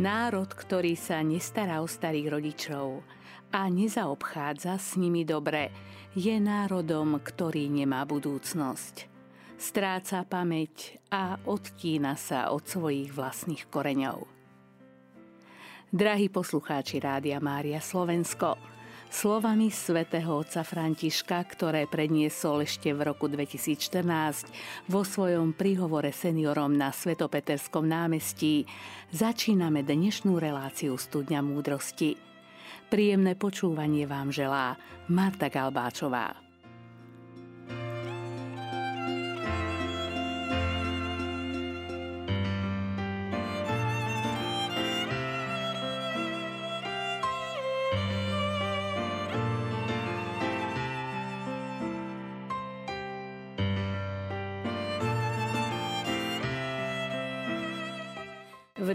Národ, ktorý sa nestará o starých rodičov a nezaobchádza s nimi dobre, je národom, ktorý nemá budúcnosť. Stráca pamäť a odtína sa od svojich vlastných koreňov. Drahí poslucháči Rádia Mária Slovensko, slovami svätého otca Františka, ktoré predniesol ešte v roku 2014 vo svojom príhovore seniorom na Svetopeterskom námestí, začíname dnešnú reláciu Studňa múdrosti. Príjemné počúvanie vám želá Marta Galbáčová.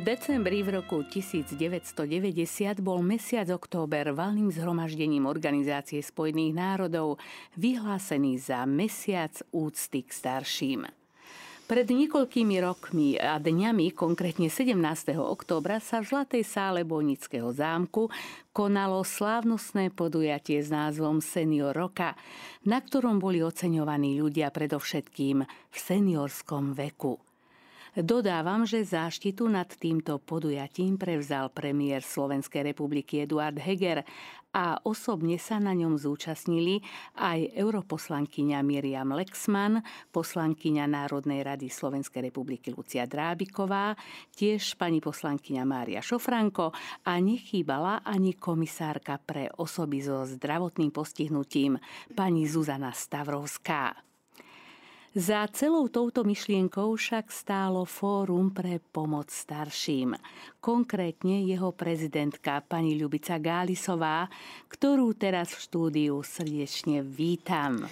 Decembri v roku 1990 bol mesiac október valným zhromaždením Organizácie spojených národov vyhlásený za mesiac úcty k starším. Pred niekoľkými rokmi a dňami, konkrétne 17. októbra, sa v Zlatej sále Bojnického zámku konalo slávnostné podujatie s názvom Senior Roka, na ktorom boli oceňovaní ľudia predovšetkým v seniorskom veku. Dodávam, že záštitu nad týmto podujatím prevzal premiér Slovenskej republiky Eduard Heger a osobne sa na ňom zúčastnili aj europoslankyňa Miriam Lexman, poslankyňa Národnej rady Slovenskej republiky Lucia Drábiková, tiež pani poslankyňa Mária Šofranko a nechýbala ani komisárka pre osoby so zdravotným postihnutím pani Zuzana Stavrovská. Za celou touto myšlienkou však stálo Fórum pre pomoc starším. Konkrétne jeho prezidentka pani Ľubica Gálisová, ktorú teraz v štúdiu srdečne vítam.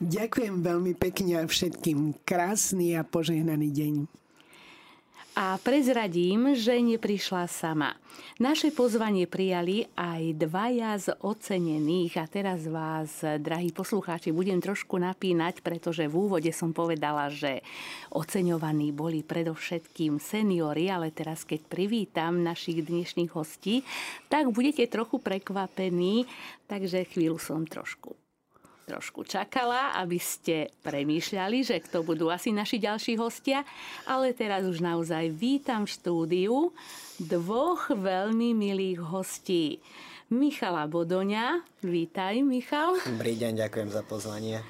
Ďakujem veľmi pekne a všetkým krásny a požehnaný deň. A prezradím, že neprišla sama. Naše pozvanie prijali aj dvaja z ocenených a teraz vás, drahí poslucháči, budem trošku napínať, pretože v úvode som povedala, že oceňovaní boli predovšetkým seniory, ale teraz keď privítam našich dnešných hostí, tak budete trochu prekvapení, takže chvíľu som trošku trošku čakala, aby ste premýšľali, že kto budú asi naši ďalší hostia. Ale teraz už naozaj vítam v štúdiu dvoch veľmi milých hostí. Michala Bodoňa, vítaj Michal. Dobrý deň, ďakujem za pozvanie.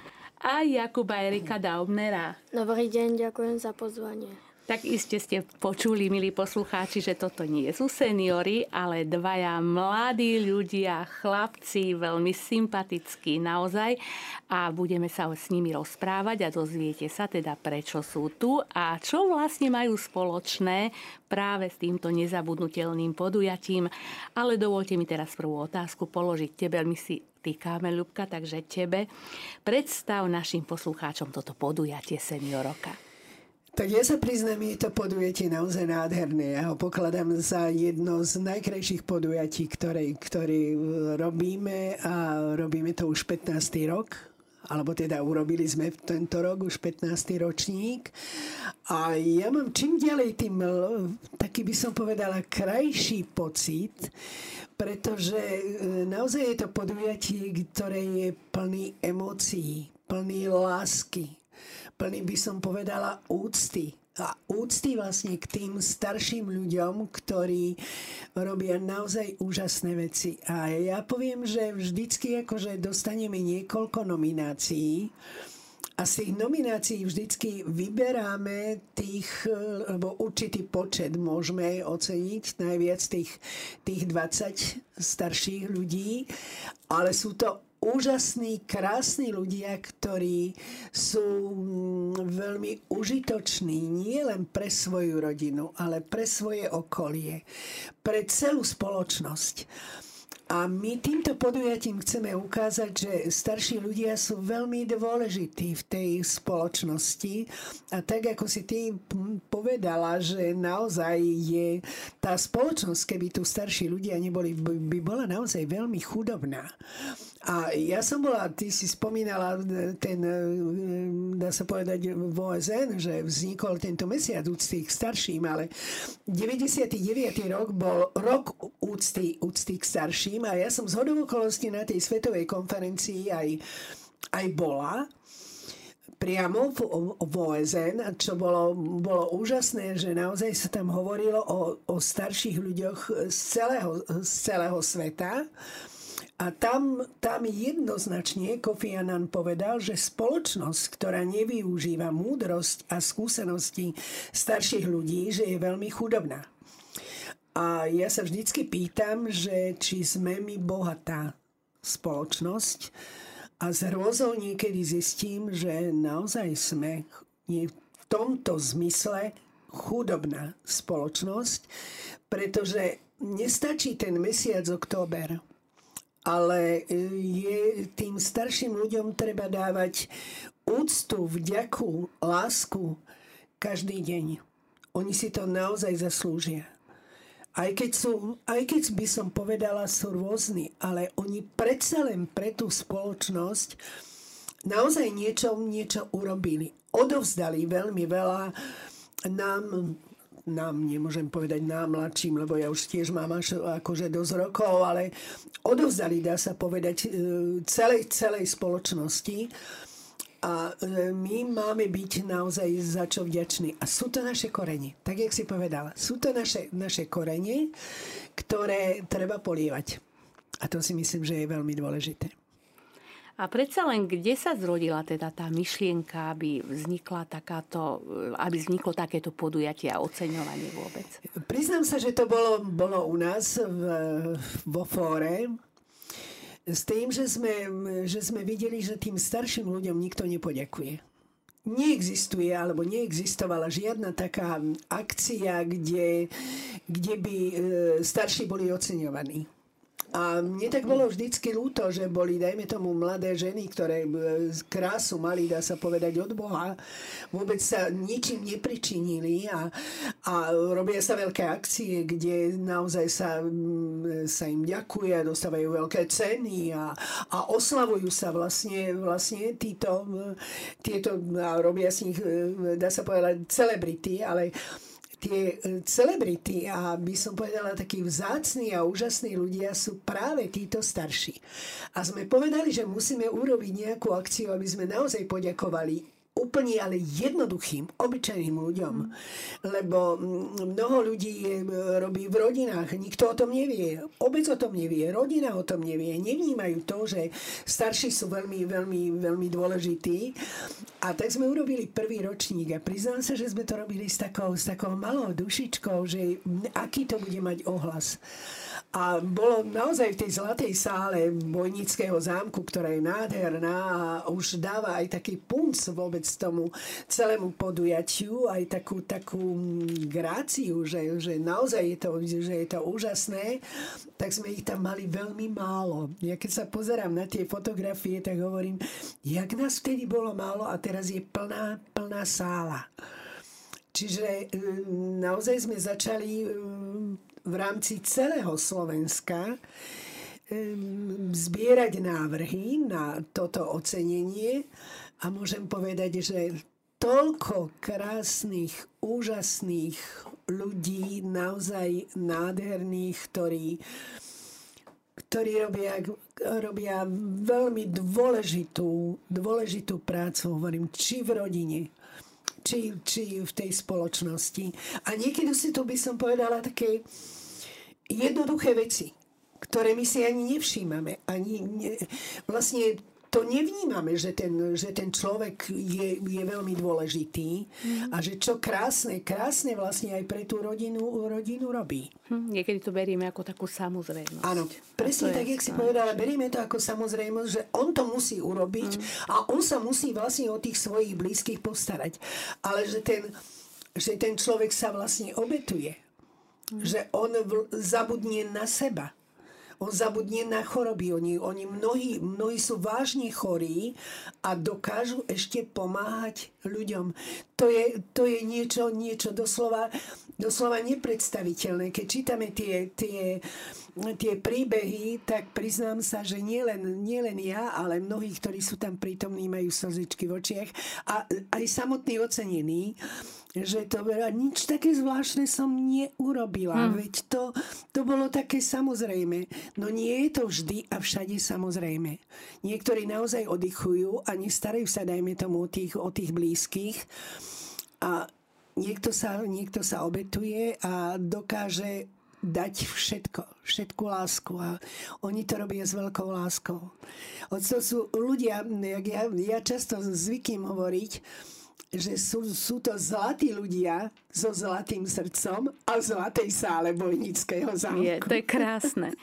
A Jakuba Erika Daubnera. Dobrý deň, ďakujem za pozvanie. Tak iste ste počuli, milí poslucháči, že toto nie sú seniory, ale dvaja mladí ľudia, chlapci, veľmi sympatickí naozaj a budeme sa s nimi rozprávať a dozviete sa teda, prečo sú tu a čo vlastne majú spoločné práve s týmto nezabudnutelným podujatím. Ale dovolte mi teraz prvú otázku položiť tebe, my si týkáme, Ľubka, takže tebe. Predstav našim poslucháčom toto podujatie Senioroka. Tak ja sa priznám, je to podujatie naozaj nádherné. Ja ho pokladám za jedno z najkrajších podujatí, ktoré, ktoré e, robíme a robíme to už 15. rok alebo teda urobili sme tento rok už 15. ročník. A ja mám čím ďalej tým e, taký by som povedala krajší pocit, pretože e, naozaj je to podujatie, ktoré je plný emócií, plný lásky, plný by som povedala úcty. A úcty vlastne k tým starším ľuďom, ktorí robia naozaj úžasné veci. A ja poviem, že vždycky akože dostaneme niekoľko nominácií, a z tých nominácií vždycky vyberáme tých, lebo určitý počet môžeme oceniť, najviac tých, tých 20 starších ľudí, ale sú to úžasní, krásni ľudia, ktorí sú mm, veľmi užitoční nie len pre svoju rodinu, ale pre svoje okolie, pre celú spoločnosť. A my týmto podujatím chceme ukázať, že starší ľudia sú veľmi dôležití v tej spoločnosti. A tak, ako si ty povedala, že naozaj je tá spoločnosť, keby tu starší ľudia neboli, by bola naozaj veľmi chudobná. A ja som bola, ty si spomínala ten, dá sa povedať, v OSN, že vznikol tento mesiac úcty k starším, ale 99. rok bol rok úcty, úcty k starším a ja som z hodovokolostí na tej svetovej konferencii aj, aj bola priamo v, v OSN, čo bolo, bolo úžasné, že naozaj sa tam hovorilo o, o starších ľuďoch z celého, z celého sveta a tam, tam jednoznačne Kofi Annan povedal, že spoločnosť, ktorá nevyužíva múdrosť a skúsenosti starších ľudí, že je veľmi chudobná. A ja sa vždycky pýtam, že či sme my bohatá spoločnosť a z hrôzou niekedy zistím, že naozaj sme v tomto zmysle chudobná spoločnosť, pretože nestačí ten mesiac október, ale e, je tým starším ľuďom treba dávať úctu, vďaku, lásku každý deň. Oni si to naozaj zaslúžia. Aj keď, sú, aj keď by som povedala, sú rôzni, ale oni predsa len pre tú spoločnosť naozaj niečo, niečo urobili. Odovzdali veľmi veľa nám nám, nemôžem povedať nám mladším, lebo ja už tiež mám až akože dosť rokov, ale odovzdali, dá sa povedať, e, celej, celej spoločnosti. A e, my máme byť naozaj za čo vďační. A sú to naše korene. Tak, jak si povedala. Sú to naše, naše korene, ktoré treba polievať. A to si myslím, že je veľmi dôležité. A predsa len, kde sa zrodila teda tá myšlienka, aby vznikla takáto, aby vzniklo takéto podujatie a oceňovanie vôbec? Priznám sa, že to bolo, bolo u nás v, vo fóre s tým, že sme, že sme videli, že tým starším ľuďom nikto nepoďakuje neexistuje alebo neexistovala žiadna taká akcia, kde, kde by e, starší boli oceňovaní. A mne tak bolo vždycky ľúto, že boli, dajme tomu, mladé ženy, ktoré e, krásu mali, dá sa povedať, od Boha, vôbec sa ničím nepričinili a, a robia sa veľké akcie, kde naozaj sa, sa im ďakuje, dostávajú veľké ceny a, a oslavujú sa vlastne, vlastne títo, tieto, a robia z nich, e, dá sa povedať, celebrity, ale tie e, celebrity a by som povedala takí vzácni a úžasní ľudia sú práve títo starší. A sme povedali, že musíme urobiť nejakú akciu, aby sme naozaj poďakovali úplne ale jednoduchým, obyčajným ľuďom. Lebo mm, mnoho ľudí je, robí v rodinách, nikto o tom nevie, obec o tom nevie, rodina o tom nevie, nevnímajú to, že starší sú veľmi, veľmi, veľmi dôležití. A tak sme urobili prvý ročník a priznám sa, že sme to robili s takou, s takou malou dušičkou, že aký to bude mať ohlas. A bolo naozaj v tej zlatej sále Bojnického zámku, ktorá je nádherná a už dáva aj taký punc vôbec tomu celému podujatiu, aj takú, takú gráciu, že, že naozaj je to, že je to úžasné, tak sme ich tam mali veľmi málo. Ja keď sa pozerám na tie fotografie, tak hovorím, jak nás vtedy bolo málo a teraz je plná, plná sála. Čiže mm, naozaj sme začali v rámci celého Slovenska zbierať návrhy na toto ocenenie a môžem povedať, že toľko krásnych, úžasných ľudí, naozaj nádherných, ktorí, ktorí robia, robia veľmi dôležitú, dôležitú prácu, hovorím, či v rodine, či, či v tej spoločnosti. A niekedy si to by som povedala také jednoduché veci, ktoré my si ani nevšímame. Ani ne, vlastne to nevnímame, že ten, že ten človek je, je veľmi dôležitý mm. a že čo krásne, krásne vlastne aj pre tú rodinu, rodinu robí. Hm, niekedy to berieme ako takú samozrejmosť. Áno, presne tak, jak si povedala, berieme to ako samozrejmosť, že on to musí urobiť mm. a on sa musí vlastne o tých svojich blízkych postarať. Ale že ten, že ten človek sa vlastne obetuje. Mm. Že on zabudne na seba on zabudne na choroby. Oni, oni mnohí, mnohí sú vážne chorí a dokážu ešte pomáhať ľuďom. To je, to je niečo, niečo doslova, doslova nepredstaviteľné. Keď čítame tie, tie, tie príbehy, tak priznám sa, že nielen, nielen ja, ale mnohí, ktorí sú tam prítomní, majú slzičky v očiach a aj samotní ocenení že to a nič také zvláštne som neurobila. Hmm. Veď to, to bolo také samozrejme. No nie je to vždy a všade samozrejme. Niektorí naozaj oddychujú a nestarajú sa, dajme tomu, o tých, o tých blízkych. A niekto sa, niekto sa obetuje a dokáže dať všetko, všetku lásku a oni to robia s veľkou láskou. Od to sú ľudia, ja, ja často zvykím hovoriť, že sú, sú to zlatí ľudia so zlatým srdcom a v zlatej sále Bojnického zámku. Je, to je krásne.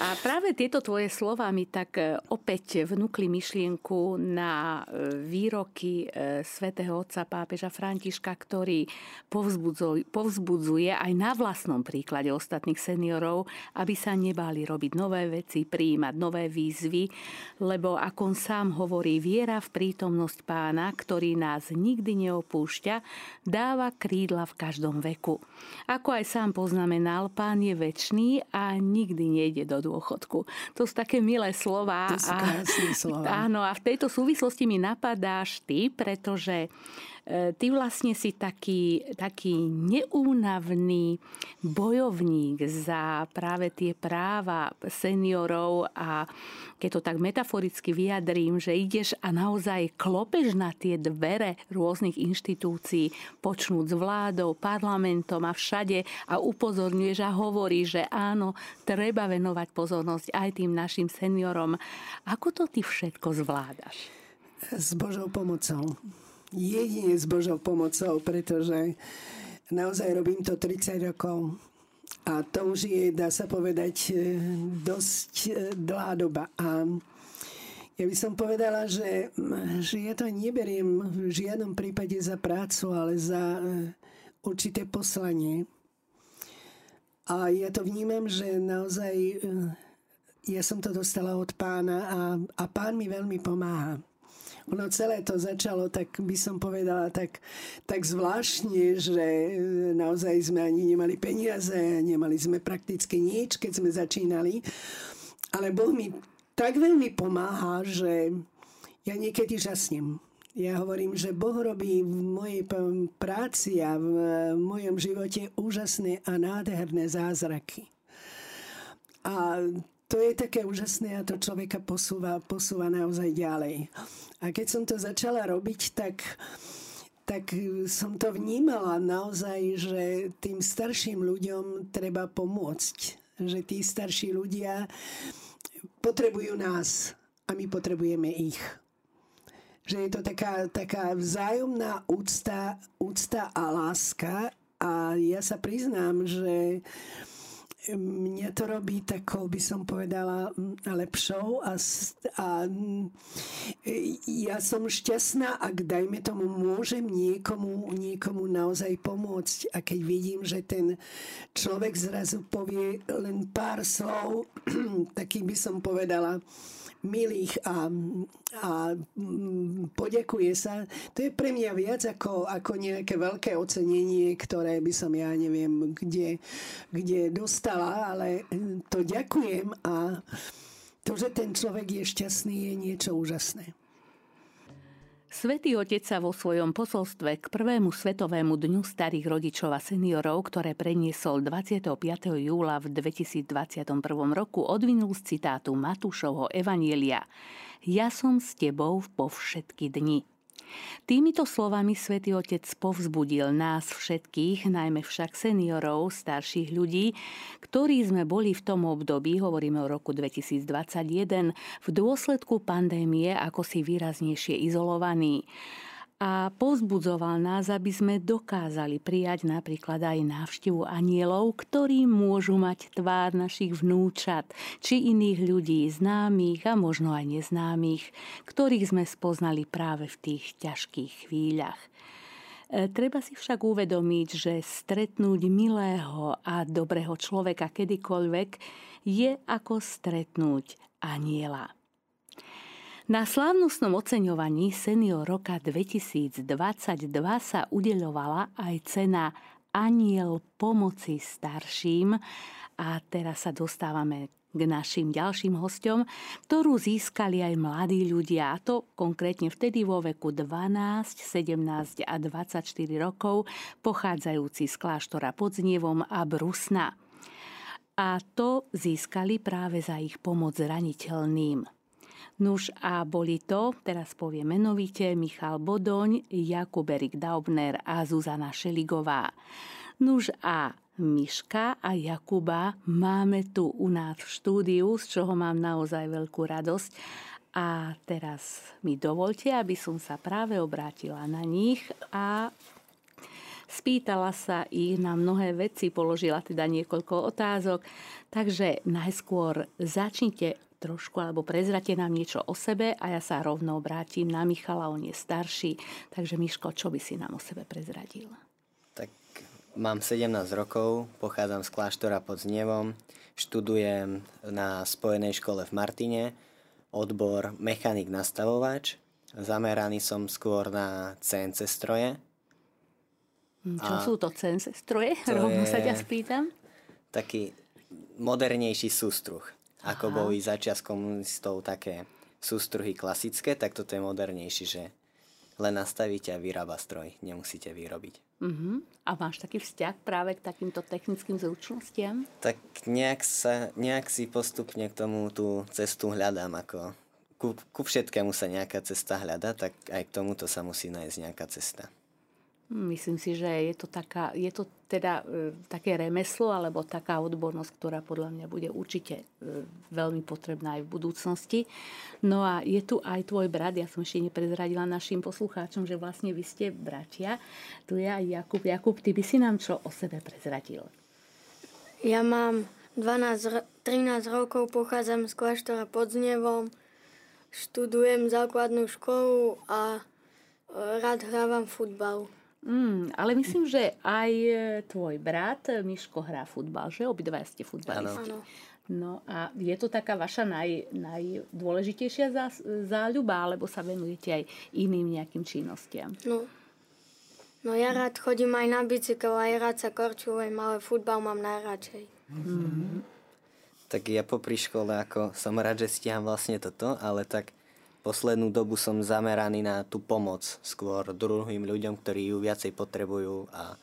A práve tieto tvoje slova mi tak e, opäť vnúkli myšlienku na e, výroky e, svätého otca pápeža Františka, ktorý povzbudzuje aj na vlastnom príklade ostatných seniorov, aby sa nebáli robiť nové veci, prijímať nové výzvy, lebo ako on sám hovorí, viera v prítomnosť pána, ktorý nás nikdy neopúšťa, dáva krídla v každom veku. Ako aj sám poznamenal, pán je väčší a nikdy nejde do dôchodku. To sú také milé slova. To sú krásne slova. Áno, a v tejto súvislosti mi napadáš ty, pretože ty vlastne si taký, taký neúnavný bojovník za práve tie práva seniorov a keď to tak metaforicky vyjadrím, že ideš a naozaj klopeš na tie dvere rôznych inštitúcií, počnúť s vládou, parlamentom a všade a upozorňuješ a hovoríš, že áno, treba venovať pozornosť aj tým našim seniorom. Ako to ty všetko zvládaš? S Božou pomocou jedine s Božou pomocou, pretože naozaj robím to 30 rokov. A to už je, dá sa povedať, e, dosť e, dlhá doba. A ja by som povedala, že, že ja to neberiem v žiadnom prípade za prácu, ale za e, určité poslanie. A ja to vnímam, že naozaj ja som to dostala od pána a, a pán mi veľmi pomáha. Ono celé to začalo, tak by som povedala, tak, tak zvláštne, že e, naozaj sme ani nemali peniaze, nemali sme prakticky nič, keď sme začínali. Ale Boh mi tak veľmi pomáha, že ja niekedy žasnem. Ja hovorím, že Boh robí v mojej práci a v mojom živote úžasné a nádherné zázraky. A to je také úžasné a to človeka posúva, posúva naozaj ďalej. A keď som to začala robiť, tak, tak som to vnímala naozaj, že tým starším ľuďom treba pomôcť. Že tí starší ľudia potrebujú nás a my potrebujeme ich. Že je to taká, taká vzájomná úcta, úcta a láska a ja sa priznám, že mňa to robí takou, by som povedala, lepšou a, a ja som šťastná, ak dajme tomu môžem niekomu, niekomu naozaj pomôcť. A keď vidím, že ten človek zrazu povie len pár slov, taký by som povedala, milých a, a poďakuje sa. To je pre mňa viac ako, ako nejaké veľké ocenenie, ktoré by som ja neviem kde, kde dostala, ale to ďakujem a to, že ten človek je šťastný, je niečo úžasné. Svetý Otec sa vo svojom posolstve k prvému svetovému dňu starých rodičov a seniorov, ktoré preniesol 25. júla v 2021 roku, odvinul z citátu Matúšovho Evanielia Ja som s tebou po všetky dni. Týmito slovami svätý Otec povzbudil nás všetkých, najmä však seniorov, starších ľudí, ktorí sme boli v tom období, hovoríme o roku 2021, v dôsledku pandémie ako si výraznejšie izolovaní a povzbudzoval nás, aby sme dokázali prijať napríklad aj návštevu anielov, ktorí môžu mať tvár našich vnúčat, či iných ľudí známych a možno aj neznámych, ktorých sme spoznali práve v tých ťažkých chvíľach. E, treba si však uvedomiť, že stretnúť milého a dobrého človeka kedykoľvek je ako stretnúť aniela. Na slávnostnom oceňovaní Senior roka 2022 sa udeľovala aj cena Aniel pomoci starším. A teraz sa dostávame k našim ďalším hostom, ktorú získali aj mladí ľudia, a to konkrétne vtedy vo veku 12, 17 a 24 rokov, pochádzajúci z kláštora pod Znievom a Brusna. A to získali práve za ich pomoc zraniteľným. Nuž a boli to, teraz poviem menovite, Michal Bodoň, Jakub Erik Daubner a Zuzana Šeligová. Nuž a Miška a Jakuba máme tu u nás v štúdiu, z čoho mám naozaj veľkú radosť. A teraz mi dovolte, aby som sa práve obrátila na nich a spýtala sa ich na mnohé veci, položila teda niekoľko otázok. Takže najskôr začnite trošku alebo prezrate nám niečo o sebe a ja sa rovno obrátim na Michala, on je starší. Takže Miško, čo by si nám o sebe prezradil? Mám 17 rokov, pochádzam z kláštora pod Znievom, študujem na Spojenej škole v Martine, odbor mechanik nastavovač. Zameraný som skôr na CNC stroje. Hm, čo A sú to CNC stroje? Rovno sa ťa spýtam. Taký modernejší sústruh. Aha. Ako boli začiat komunistov také sústruhy klasické, tak toto je modernejší, že len nastavíte a vyrába stroj. Nemusíte vyrobiť. Uh-huh. A máš taký vzťah práve k takýmto technickým zručnostiam? Tak nejak, sa, nejak si postupne k tomu tú cestu hľadám. Ako ku, ku všetkému sa nejaká cesta hľada, tak aj k tomuto sa musí nájsť nejaká cesta. Myslím si, že je to, taká, je to teda e, také remeslo alebo taká odbornosť, ktorá podľa mňa bude určite e, veľmi potrebná aj v budúcnosti. No a je tu aj tvoj brat, ja som ešte neprezradila našim poslucháčom, že vlastne vy ste bratia. Tu je aj Jakub. Jakub, ty by si nám čo o sebe prezradil? Ja mám 12, 13 rokov, pochádzam z kláštora pod Znevom, študujem základnú školu a e, rád hrávam futbal. Mm, ale myslím, že aj e, tvoj brat e, Miško hrá futbal, že? Obidva ste futbalisti. Ano. No a je to taká vaša naj, najdôležitejšia zá, záľuba, alebo sa venujete aj iným nejakým činnostiam? No, no ja rád chodím aj na bicykel, aj rád sa korčujem, ale futbal mám najradšej. Mm-hmm. Tak ja popri škole, ako som rád, že stíham vlastne toto, ale tak poslednú dobu som zameraný na tú pomoc skôr druhým ľuďom, ktorí ju viacej potrebujú a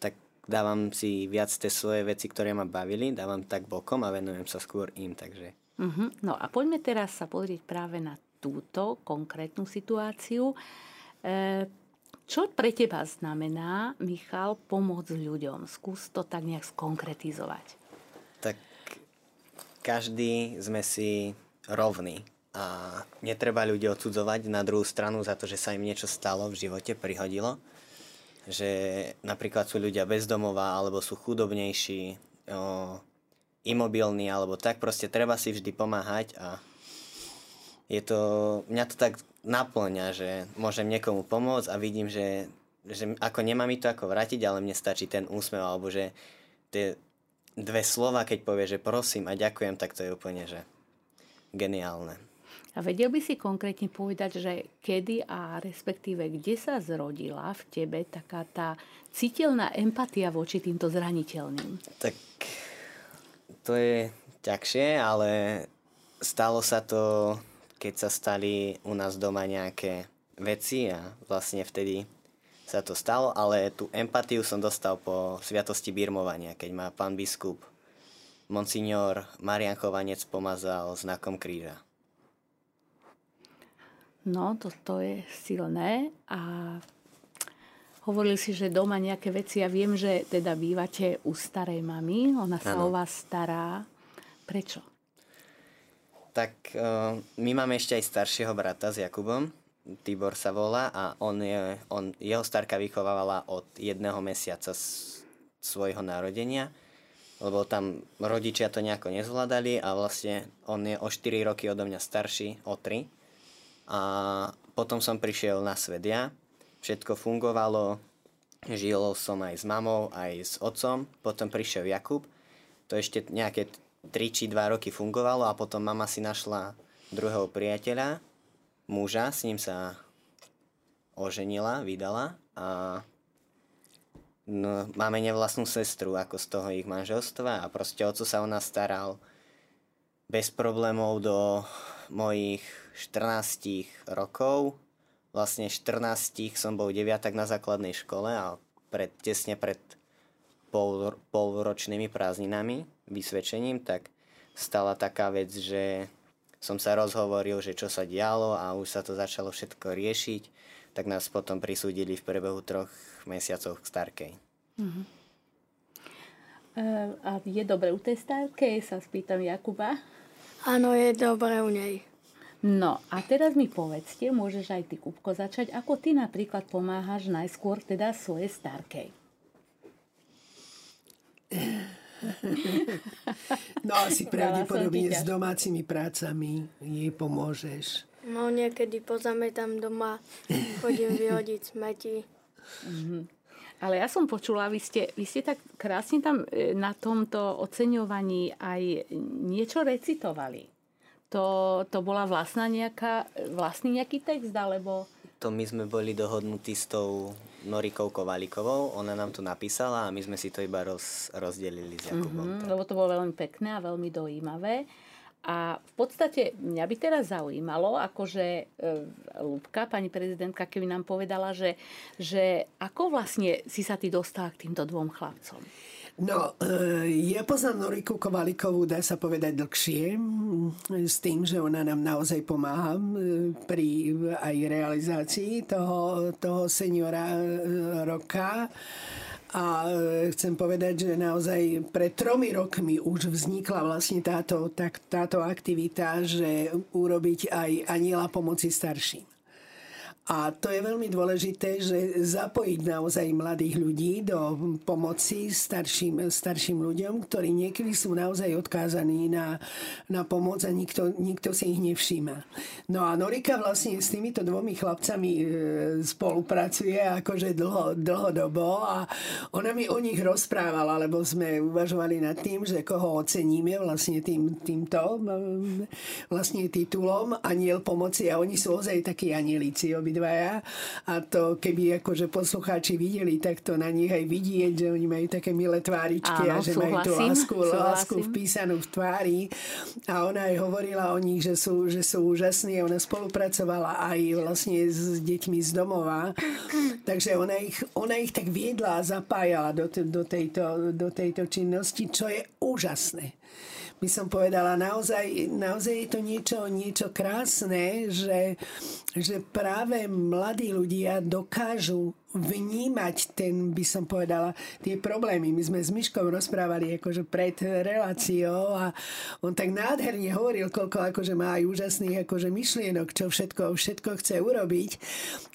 tak dávam si viac tie svoje veci, ktoré ma bavili, dávam tak bokom a venujem sa skôr im, takže... Uh-huh. No a poďme teraz sa pozrieť práve na túto konkrétnu situáciu. E, čo pre teba znamená, Michal, pomôcť ľuďom? Skús to tak nejak skonkretizovať. Tak každý sme si rovní a netreba ľudí odsudzovať na druhú stranu za to, že sa im niečo stalo v živote, prihodilo. Že napríklad sú ľudia bezdomová, alebo sú chudobnejší, o, imobilní, alebo tak. Proste treba si vždy pomáhať a je to, mňa to tak naplňa, že môžem niekomu pomôcť a vidím, že, že ako nemá mi to ako vrátiť, ale mne stačí ten úsmev, alebo že tie dve slova, keď povie, že prosím a ďakujem, tak to je úplne, že geniálne. A vedel by si konkrétne povedať, že kedy a respektíve kde sa zrodila v tebe taká tá citeľná empatia voči týmto zraniteľným? Tak to je ťažšie, ale stalo sa to, keď sa stali u nás doma nejaké veci a vlastne vtedy sa to stalo, ale tú empatiu som dostal po sviatosti birmovania, keď ma pán biskup Monsignor Marian Chovanec pomazal znakom kríža. No, toto je silné a hovorili si, že doma nejaké veci, ja viem, že teda bývate u starej mamy, ona sa ano. o vás stará. Prečo? Tak uh, my máme ešte aj staršieho brata s Jakubom, Tibor sa volá a on je, on, jeho starka vychovávala od jedného mesiaca z svojho narodenia, lebo tam rodičia to nejako nezvládali a vlastne on je o 4 roky odo mňa starší, o 3 a potom som prišiel na svet ja. Všetko fungovalo, žil som aj s mamou, aj s otcom. Potom prišiel Jakub. To ešte nejaké 3 či 2 roky fungovalo a potom mama si našla druhého priateľa, muža, s ním sa oženila, vydala a no, máme nevlastnú sestru ako z toho ich manželstva a proste oco sa o nás staral bez problémov do mojich 14 rokov. Vlastne 14 som bol deviatak na základnej škole a pred, tesne pred pol, polročnými prázdninami, vysvedčením, tak stala taká vec, že som sa rozhovoril, že čo sa dialo a už sa to začalo všetko riešiť, tak nás potom prisúdili v priebehu troch mesiacov k Starkej. Uh-huh. a je dobre u tej Starkej, sa spýtam Jakuba. Áno, je dobre u nej. No a teraz mi povedzte, môžeš aj ty, Kupko, začať, ako ty napríklad pomáhaš najskôr teda svojej starkej. No asi pravdepodobne s domácimi prácami jej pomôžeš. No niekedy pozametám doma, chodím vyhodiť smeti. Mm-hmm. Ale ja som počula, vy ste, vy ste tak krásne tam e, na tomto oceňovaní aj niečo recitovali. To, to bola vlastná nejaká, vlastný nejaký text, alebo... To my sme boli dohodnutí s tou Norikou Kovalíkovou, ona nám to napísala a my sme si to iba roz, rozdelili s Jakubom. Mm-hmm, lebo to bolo veľmi pekné a veľmi dojímavé. A v podstate mňa by teraz zaujímalo, akože e, Lúbka, pani prezidentka, keby nám povedala, že, že ako vlastne si sa ty dostala k týmto dvom chlapcom? No, e, ja poznám Noriku Kovalikovú, dá sa povedať dlhšie, s tým, že ona nám naozaj pomáha e, pri aj realizácii toho, toho seniora roka. A e, chcem povedať, že naozaj pred tromi rokmi už vznikla vlastne táto, tak, táto aktivita, že urobiť aj aniela pomoci starším. A to je veľmi dôležité, že zapojiť naozaj mladých ľudí do pomoci starším, starším ľuďom, ktorí niekedy sú naozaj odkázaní na, na pomoc a nikto, nikto si ich nevšíma. No a Norika vlastne s týmito dvomi chlapcami e, spolupracuje akože dlho, dlhodobo a ona mi o nich rozprávala, lebo sme uvažovali nad tým, že koho oceníme vlastne tým, týmto vlastne titulom Aniel pomoci a oni sú ozaj takí anielici obidva obidvaja a to keby akože poslucháči videli, tak to na nich aj vidieť, že oni majú také milé tváričky Áno, a že súhlasím, majú tú lásku, lásku vpísanú v tvári. A ona aj hovorila o nich, že sú, že sú úžasní. Ona spolupracovala aj vlastne s deťmi z domova. Takže ona ich, ona ich tak viedla a zapájala do, do, tejto, do tejto činnosti, čo je úžasné by som povedala, naozaj, naozaj je to niečo, niečo krásne, že, že práve mladí ľudia dokážu vnímať ten, by som povedala, tie problémy. My sme s Myškom rozprávali akože pred reláciou a on tak nádherne hovoril, koľko akože má aj úžasných akože myšlienok, čo všetko, všetko chce urobiť.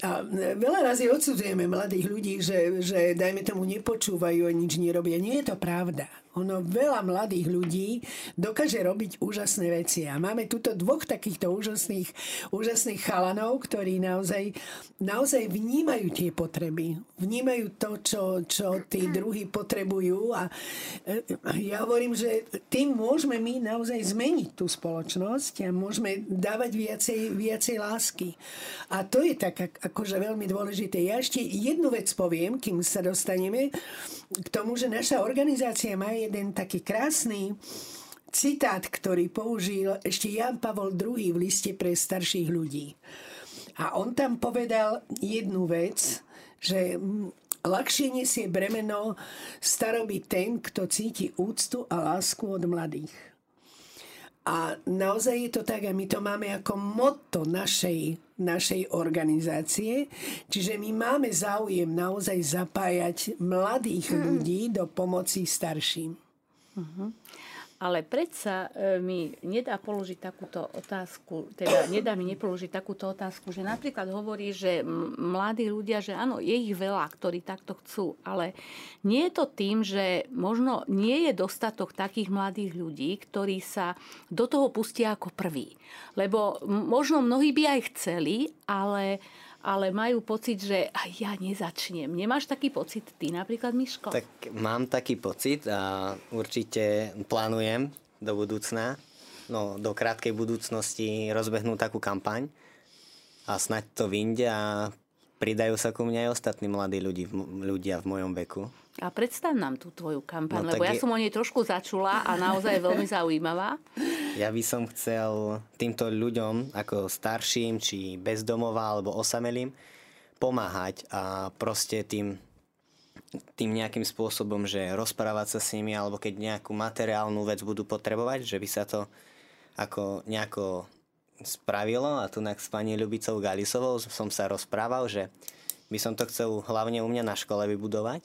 A veľa razy odsudzujeme mladých ľudí, že, že dajme tomu nepočúvajú a nič nerobia. Nie je to pravda. Ono veľa mladých ľudí dokáže robiť úžasné veci. A máme tuto dvoch takýchto úžasných, úžasných chalanov, ktorí naozaj, naozaj vnímajú tie potreby. Vnímajú to, čo, čo tí druhí potrebujú. A e, ja hovorím, že tým môžeme my naozaj zmeniť tú spoločnosť a môžeme dávať viacej, viacej lásky. A to je tak akože veľmi dôležité. Ja ešte jednu vec poviem, kým sa dostaneme k tomu, že naša organizácia má jeden taký krásny citát, ktorý použil ešte Jan Pavol II v liste pre starších ľudí. A on tam povedal jednu vec, že ľahšie nesie bremeno staroby ten, kto cíti úctu a lásku od mladých. A naozaj je to tak a my to máme ako motto našej, našej organizácie. Čiže my máme záujem naozaj zapájať mladých hmm. ľudí do pomoci starším. Uh-huh ale predsa e, mi nedá položiť takúto otázku, teda nedá mi nepoložiť takúto otázku, že napríklad hovorí, že mladí ľudia, že áno, je ich veľa, ktorí takto chcú, ale nie je to tým, že možno nie je dostatok takých mladých ľudí, ktorí sa do toho pustia ako prví. Lebo možno mnohí by aj chceli, ale ale majú pocit, že aj ja nezačnem. Nemáš taký pocit ty napríklad, Miško? Tak mám taký pocit a určite plánujem do budúcna, no do krátkej budúcnosti rozbehnúť takú kampaň a snať to vyjde a pridajú sa ku mne aj ostatní mladí ľudí, ľudia v mojom veku. A predstav nám tú tvoju kampaň, no, lebo ja je... som o nej trošku začula a naozaj je veľmi zaujímavá. Ja by som chcel týmto ľuďom, ako starším, či bezdomová, alebo osamelým, pomáhať a proste tým, tým nejakým spôsobom, že rozprávať sa s nimi, alebo keď nejakú materiálnu vec budú potrebovať, že by sa to ako nejako spravilo a tu s pani Ľubicou Galisovou som sa rozprával, že by som to chcel hlavne u mňa na škole vybudovať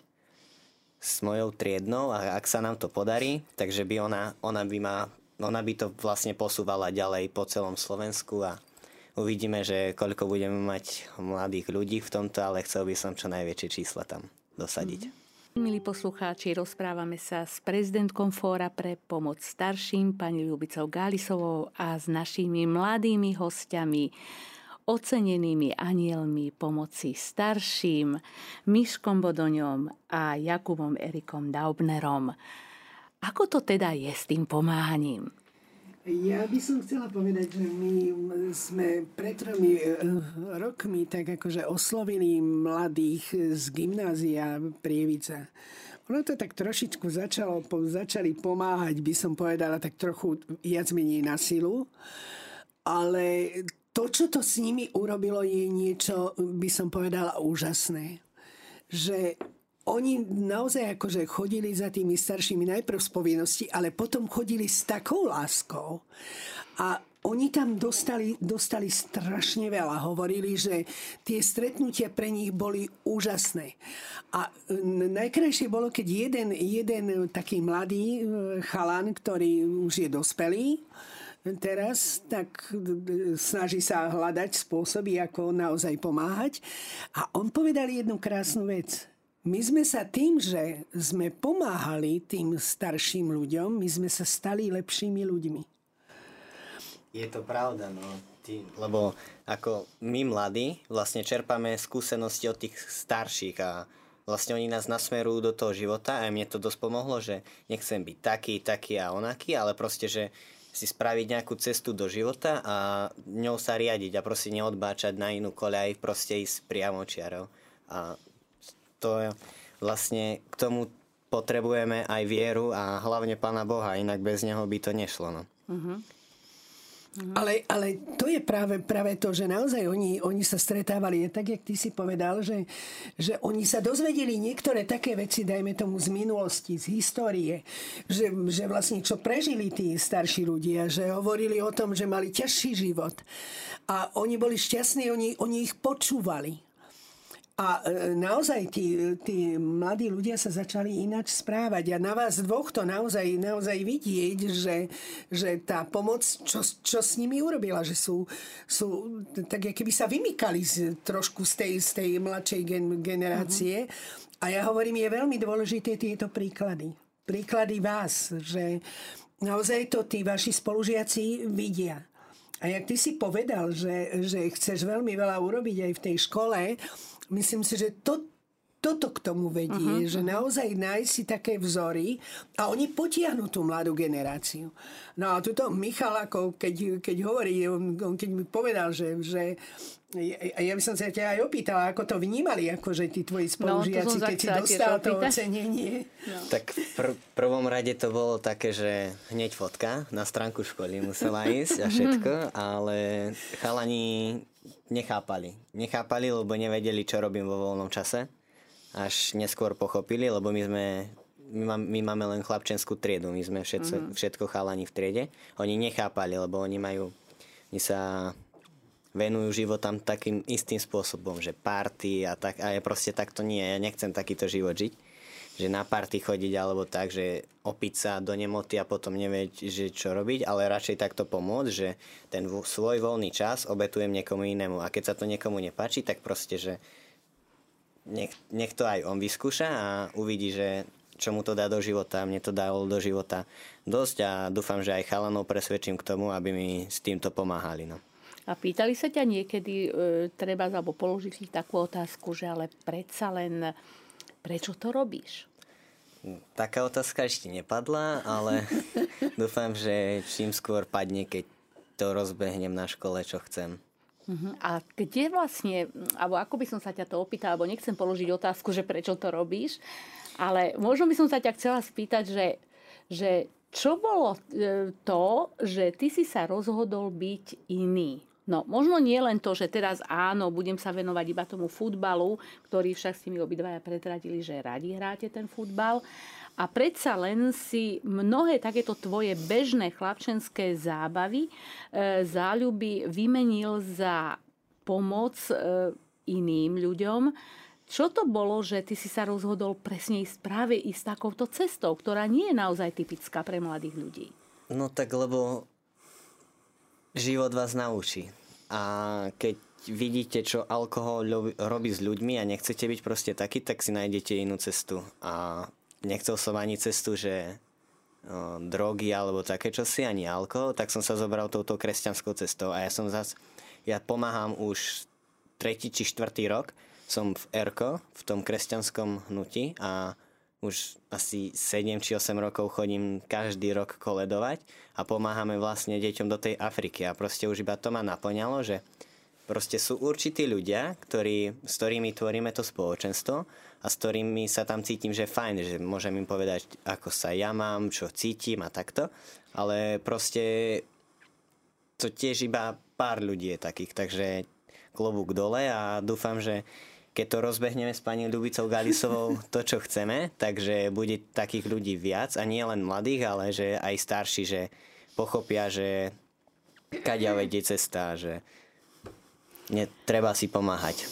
s mojou triednou a ak sa nám to podarí, takže by ona, ona, by, ma, ona by to vlastne posúvala ďalej po celom Slovensku a uvidíme, že koľko budeme mať mladých ľudí v tomto, ale chcel by som čo najväčšie čísla tam dosadiť. Mm. Milí poslucháči, rozprávame sa s prezidentkom Fóra pre pomoc starším, pani Ľubicou Gálisovou a s našimi mladými hostiami, ocenenými anielmi pomoci starším, Miškom Bodoňom a Jakubom Erikom Daubnerom. Ako to teda je s tým pomáhaním? Ja by som chcela povedať, že my sme pred tromi eh, rokmi tak akože oslovili mladých z gymnázia Prievica. Ono to tak trošičku začalo, začali pomáhať, by som povedala, tak trochu viac menej na silu. Ale to, čo to s nimi urobilo, je niečo, by som povedala, úžasné. Že oni naozaj akože chodili za tými staršími najprv z povinnosti, ale potom chodili s takou láskou. A oni tam dostali, dostali strašne veľa. Hovorili, že tie stretnutia pre nich boli úžasné. A najkrajšie bolo, keď jeden, jeden taký mladý e, chalan, ktorý už je dospelý, teraz, tak snaží sa hľadať spôsoby, ako naozaj pomáhať. A on povedal jednu krásnu vec my sme sa tým, že sme pomáhali tým starším ľuďom, my sme sa stali lepšími ľuďmi. Je to pravda, no. Ty, lebo ako my mladí vlastne čerpame skúsenosti od tých starších a vlastne oni nás nasmerujú do toho života a mne to dosť pomohlo, že nechcem byť taký, taký a onaký, ale proste, že si spraviť nejakú cestu do života a ňou sa riadiť a proste neodbáčať na inú koľaj, proste ísť priamo čiarou. A to vlastne k tomu potrebujeme aj vieru a hlavne Pána Boha, inak bez Neho by to nešlo. No. Uh-huh. Uh-huh. Ale, ale to je práve, práve to, že naozaj oni, oni sa stretávali. Je tak, jak ty si povedal, že, že oni sa dozvedeli niektoré také veci, dajme tomu z minulosti, z histórie, že, že vlastne čo prežili tí starší ľudia, že hovorili o tom, že mali ťažší život. A oni boli šťastní, oni, oni ich počúvali. A e, naozaj tí, tí mladí ľudia sa začali ináč správať. A na vás dvoch to naozaj, naozaj vidieť, že, že tá pomoc, čo, čo s nimi urobila, že sú, sú tak keby sa vymykali z, trošku z tej, z tej mladšej gen, generácie. Uh-huh. A ja hovorím, je veľmi dôležité tieto príklady. Príklady vás, že naozaj to tí vaši spolužiaci vidia. A jak ty si povedal, že, že chceš veľmi veľa urobiť aj v tej škole, myslím si, že to, toto k tomu vedie, uh-huh. že naozaj nájsť si také vzory a oni potiahnú tú mladú generáciu. No a tuto Michal, ako keď, keď hovorí, on, on keď mi povedal, že, že ja by som sa ťa aj opýtala, ako to vnímali, akože tí tvoji no, spolužiaci, no, keď si dostal to ocenenie. No. Tak v pr- prvom rade to bolo také, že hneď fotka na stránku školy musela ísť a všetko, ale chalani nechápali. Nechápali, lebo nevedeli, čo robím vo voľnom čase. Až neskôr pochopili, lebo my sme my, má, my máme len chlapčenskú triedu, my sme všetko, mm-hmm. všetko chalani v triede. Oni nechápali, lebo oni majú, oni sa venujú životam takým istým spôsobom, že party a tak, a ja proste takto nie, ja nechcem takýto život žiť že na party chodiť alebo tak, že opiť sa do nemoty a potom nevieť, že čo robiť, ale radšej takto pomôcť, že ten svoj voľný čas obetujem niekomu inému a keď sa to niekomu nepáči, tak proste, že nech, nech to aj on vyskúša a uvidí, že čo mu to dá do života. Mne to dalo do života dosť a dúfam, že aj chalanov presvedčím k tomu, aby mi s týmto pomáhali. No. A pýtali sa ťa niekedy, e, treba, alebo položiť si takú otázku, že ale predsa len prečo to robíš? Taká otázka ešte nepadla, ale dúfam, že čím skôr padne, keď to rozbehnem na škole, čo chcem. Uh-huh. A kde vlastne, alebo ako by som sa ťa to opýtala, alebo nechcem položiť otázku, že prečo to robíš, ale možno by som sa ťa chcela spýtať, že, že čo bolo e, to, že ty si sa rozhodol byť iný? No, možno nie len to, že teraz áno, budem sa venovať iba tomu futbalu, ktorý však ste mi obidvaja pretradili, že radi hráte ten futbal. A predsa len si mnohé takéto tvoje bežné chlapčenské zábavy, e, záľuby vymenil za pomoc e, iným ľuďom. Čo to bolo, že ty si sa rozhodol presne ísť práve ísť takouto cestou, ktorá nie je naozaj typická pre mladých ľudí? No tak lebo život vás naučí. A keď vidíte, čo alkohol robí s ľuďmi a nechcete byť proste taký, tak si nájdete inú cestu. A nechcel som ani cestu, že o, drogy alebo také čosi, ani alkohol, tak som sa zobral touto kresťanskou cestou. A ja som zas, ja pomáham už tretí či štvrtý rok, som v ERKO, v tom kresťanskom hnutí a už asi 7 či 8 rokov chodím každý rok koledovať a pomáhame vlastne deťom do tej Afriky. A proste už iba to ma naplňalo, že proste sú určití ľudia, ktorí, s ktorými tvoríme to spoločenstvo a s ktorými sa tam cítim, že fajn, že môžem im povedať, ako sa ja mám, čo cítim a takto, ale proste to tiež iba pár ľudí je takých, takže klobúk dole a dúfam, že keď to rozbehneme s pani Ľubicou Galisovou to, čo chceme, takže bude takých ľudí viac a nie len mladých, ale že aj starší, že pochopia, že kaďa vedie cesta, že treba si pomáhať.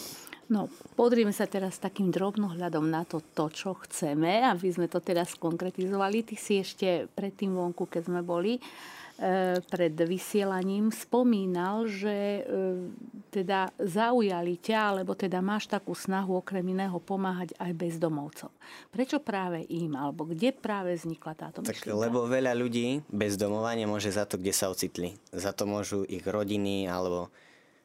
No, podrieme sa teraz takým drobnohľadom na to, to, čo chceme, aby sme to teraz konkretizovali. Ty si ešte pred tým vonku, keď sme boli, E, pred vysielaním spomínal, že e, teda zaujali ťa, alebo teda máš takú snahu okrem iného pomáhať aj bezdomovcom. Prečo práve im, alebo kde práve vznikla táto tak, myšlienka? Lebo veľa ľudí bezdomova nemôže za to, kde sa ocitli. Za to môžu ich rodiny, alebo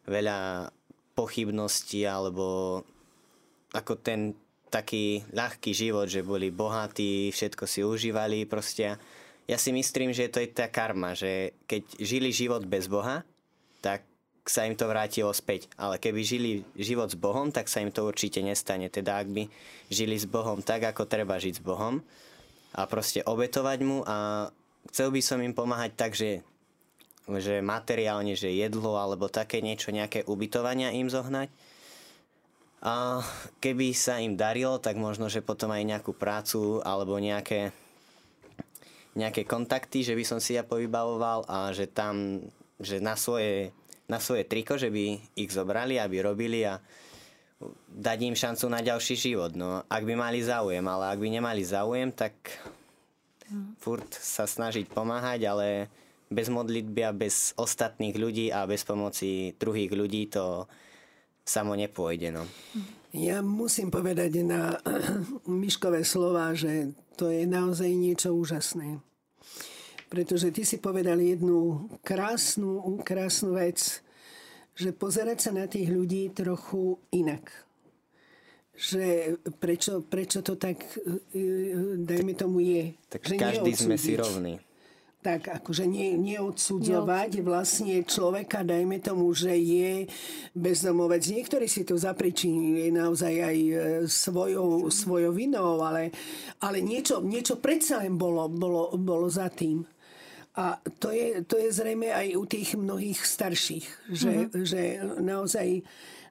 veľa pochybností, alebo ako ten taký ľahký život, že boli bohatí, všetko si užívali proste ja si myslím, že to je tá karma, že keď žili život bez Boha, tak sa im to vrátilo späť. Ale keby žili život s Bohom, tak sa im to určite nestane. Teda ak by žili s Bohom tak, ako treba žiť s Bohom a proste obetovať mu a chcel by som im pomáhať tak, že, že materiálne, že jedlo alebo také niečo, nejaké ubytovania im zohnať. A keby sa im darilo, tak možno, že potom aj nejakú prácu alebo nejaké nejaké kontakty, že by som si ja povybavoval a že tam, že na svoje, na svoje triko, že by ich zobrali, aby robili a dať im šancu na ďalší život. No, ak by mali záujem, ale ak by nemali záujem, tak furt sa snažiť pomáhať, ale bez modlitby a bez ostatných ľudí a bez pomoci druhých ľudí to samo nepôjde. No. Ja musím povedať na Miškové slova, že to je naozaj niečo úžasné. Pretože ty si povedal jednu krásnu, krásnu vec, že pozerať sa na tých ľudí trochu inak. Že prečo, prečo to tak, e, e, dajme tomu, je. Tak že každý sme si rovní tak akože nie, neodsudzovať vlastne človeka, dajme tomu, že je bezdomovec. Niektorí si to zapričinili naozaj aj e, svojou, svojou vinou, ale, ale niečo, niečo predsa len bolo, bolo, bolo za tým. A to je, to je zrejme aj u tých mnohých starších, že, mm-hmm. že naozaj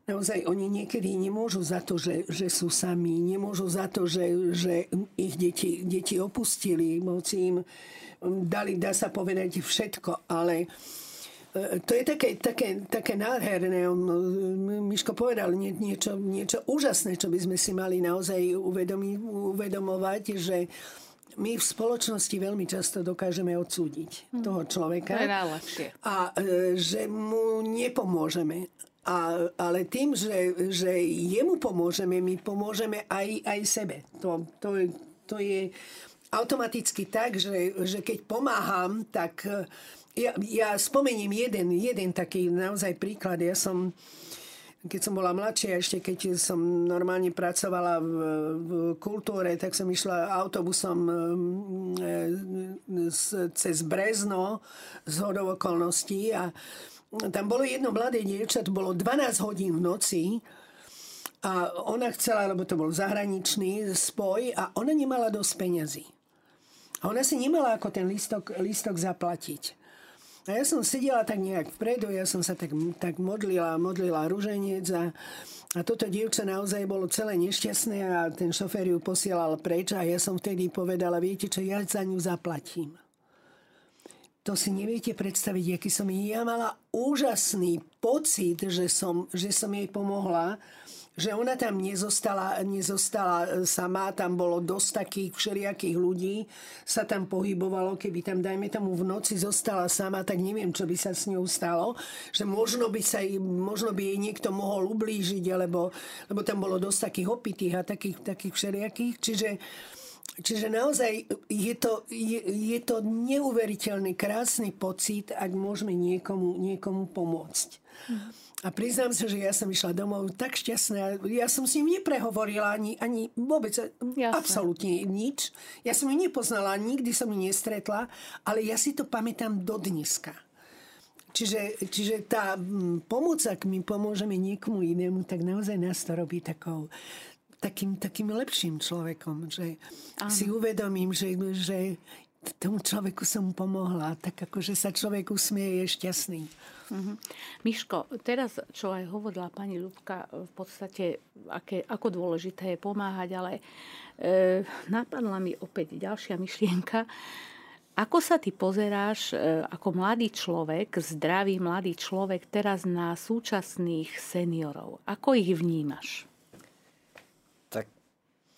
naozaj oni niekedy nemôžu za to, že, že sú sami, nemôžu za to, že, že ich deti, deti opustili, moci im dali, dá sa povedať, všetko, ale e, to je také, také, také nádherné. On, e, Miško povedal nie, niečo, niečo úžasné, čo by sme si mali naozaj uvedomi, uvedomovať, že my v spoločnosti veľmi často dokážeme odsúdiť hm. toho človeka. A e, že mu nepomôžeme. A, ale tým, že, že jemu pomôžeme, my pomôžeme aj, aj sebe. To, to, to je automaticky tak, že, že keď pomáham, tak e, ja, ja spomeniem jeden, jeden taký naozaj príklad. Ja som keď som bola mladšia, ešte keď som normálne pracovala v, v kultúre, tak som išla autobusom e, e, cez Brezno z hodov okolností a tam bolo jedno mladé dievča, to bolo 12 hodín v noci a ona chcela, lebo to bol zahraničný spoj a ona nemala dosť peňazí. A ona si nemala ako ten listok, listok zaplatiť. A ja som sedela tak nejak vpredu, ja som sa tak, tak modlila, modlila ruženec a, a toto dievča naozaj bolo celé nešťastné a ten šofér ju posielal preč a ja som vtedy povedala, viete čo, ja za ňu zaplatím. To si neviete predstaviť, aký som ja mala úžasný pocit, že som, že som jej pomohla že ona tam nezostala, nezostala sama, tam bolo dosť takých všelijakých ľudí, sa tam pohybovalo, keby tam, dajme tomu, v noci zostala sama, tak neviem, čo by sa s ňou stalo, že možno by, sa, možno by jej niekto mohol ublížiť, alebo, lebo tam bolo dosť takých opitých a takých, takých všelijakých, čiže Čiže naozaj je to, je, je to neuveriteľný, krásny pocit, ak môžeme niekomu, niekomu pomôcť. Mm. A priznám sa, že ja som išla domov tak šťastná. Ja som s ním neprehovorila ani, ani vôbec, Jasne. absolútne nič. Ja som ju nepoznala, nikdy som ju nestretla, ale ja si to pamätám do dneska. Čiže, čiže tá pomoc, ak my pomôžeme niekomu inému, tak naozaj nás to robí takou, takým, takým lepším človekom. Že si uvedomím, že, že tomu človeku som pomohla. Tak akože sa človek usmieje, je šťastný. Mm-hmm. Miško, teraz, čo aj hovorila pani Ľubka, v podstate, aké, ako dôležité je pomáhať, ale e, napadla mi opäť ďalšia myšlienka. Ako sa ty pozeráš e, ako mladý človek, zdravý mladý človek teraz na súčasných seniorov? Ako ich vnímaš? Tak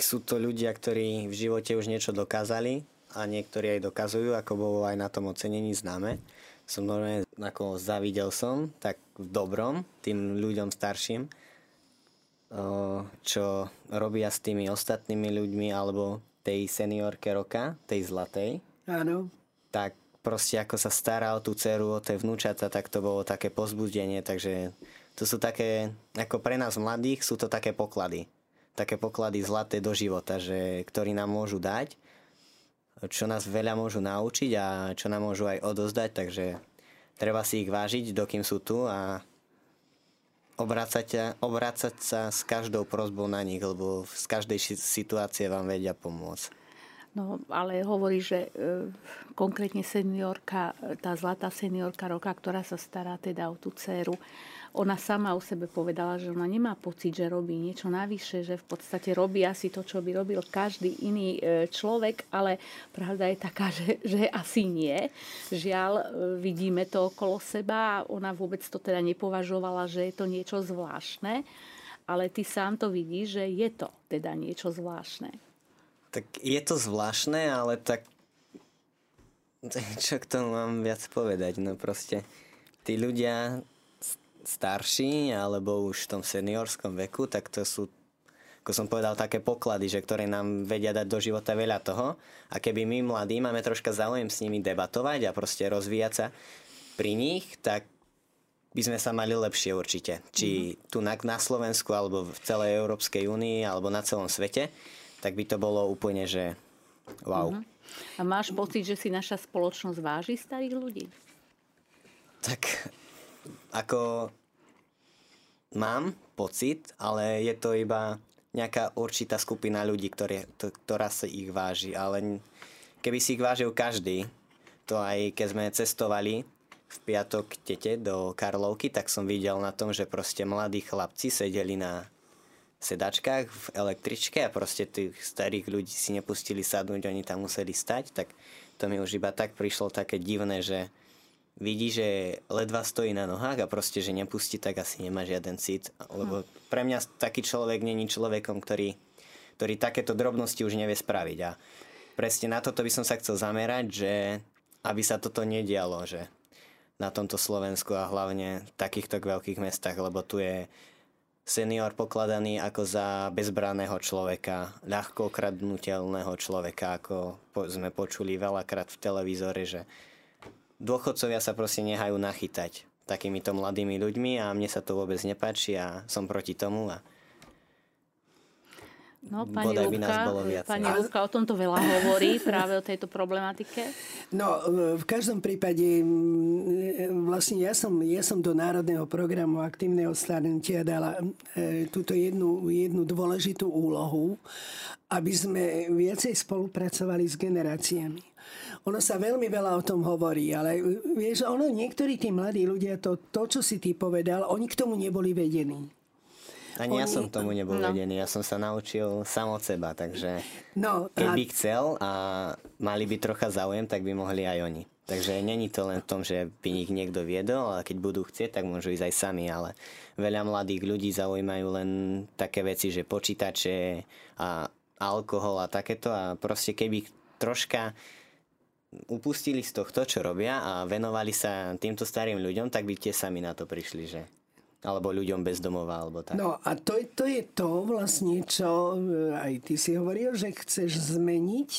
sú to ľudia, ktorí v živote už niečo dokázali a niektorí aj dokazujú, ako bolo aj na tom ocenení známe som normálne ako zavidel som, tak v dobrom, tým ľuďom starším, čo robia s tými ostatnými ľuďmi alebo tej seniorke roka, tej zlatej. Áno. Tak proste ako sa stará o tú dceru, o tie vnúčata, tak to bolo také pozbudenie, takže to sú také, ako pre nás mladých, sú to také poklady. Také poklady zlaté do života, že, ktorí nám môžu dať čo nás veľa môžu naučiť a čo nám môžu aj odozdať, takže treba si ich vážiť, dokým sú tu a obrácať, obrácať sa s každou prozbou na nich, lebo z každej situácie vám vedia pomôcť. No, ale hovorí, že e, konkrétne seniorka, tá zlatá seniorka roka, ktorá sa stará teda o tú dceru, ona sama o sebe povedala, že ona nemá pocit, že robí niečo navyše, že v podstate robí asi to, čo by robil každý iný e, človek, ale pravda je taká, že, že asi nie. Žiaľ, e, vidíme to okolo seba ona vôbec to teda nepovažovala, že je to niečo zvláštne, ale ty sám to vidíš, že je to teda niečo zvláštne. Tak je to zvláštne, ale tak čo k tomu mám viac povedať? No proste, tí ľudia starší alebo už v tom seniorskom veku, tak to sú ako som povedal, také poklady, že ktoré nám vedia dať do života veľa toho. A keby my mladí máme troška záujem s nimi debatovať a proste rozvíjať sa pri nich, tak by sme sa mali lepšie určite. Či mm-hmm. tu na, na Slovensku, alebo v celej Európskej únii, alebo na celom svete, tak by to bolo úplne, že wow. Mm-hmm. A máš pocit, že si naša spoločnosť váži starých ľudí? Tak ako mám pocit, ale je to iba nejaká určitá skupina ľudí, ktoré, to, ktorá sa ich váži. Ale keby si ich vážil každý, to aj keď sme cestovali v piatok tete do Karlovky, tak som videl na tom, že proste mladí chlapci sedeli na sedačkách v električke a proste tých starých ľudí si nepustili sadnúť, oni tam museli stať, tak to mi už iba tak prišlo také divné, že vidí, že ledva stojí na nohách a proste, že nepustí, tak asi nemá žiaden cit. Lebo pre mňa taký človek není človekom, ktorý, ktorý takéto drobnosti už nevie spraviť. A presne na toto by som sa chcel zamerať, že aby sa toto nedialo, že na tomto Slovensku a hlavne v takýchto veľkých mestách, lebo tu je senior pokladaný ako za bezbraného človeka, ľahko kradnutelného človeka, ako sme počuli veľakrát v televízore, že dôchodcovia sa proste nehajú nachytať takýmito mladými ľuďmi a mne sa to vôbec nepáči a som proti tomu. A... No, pani bodaj by nás bolo viac. Pani Lúbka o tomto veľa hovorí, práve o tejto problematike. No, v každom prípade vlastne ja som, ja som do Národného programu aktívneho starnutia dala e, túto jednu, jednu dôležitú úlohu, aby sme viacej spolupracovali s generáciami. Ono sa veľmi veľa o tom hovorí, ale vieš, ono, niektorí tí mladí ľudia, to, to, čo si ty povedal, oni k tomu neboli vedení. Ani ja som tomu nebol no. vedený, ja som sa naučil sám od seba, takže no, keby a... chcel a mali by trocha záujem, tak by mohli aj oni. Takže není to len v tom, že by ich niekto viedol, ale keď budú chcieť, tak môžu ísť aj sami, ale veľa mladých ľudí zaujímajú len také veci, že počítače a alkohol a takéto a proste keby troška upustili z tohto, čo robia a venovali sa týmto starým ľuďom, tak by tie sami na to prišli, že alebo ľuďom bez domova, alebo tak. No a to, to je to vlastne, čo e, aj ty si hovoril, že chceš zmeniť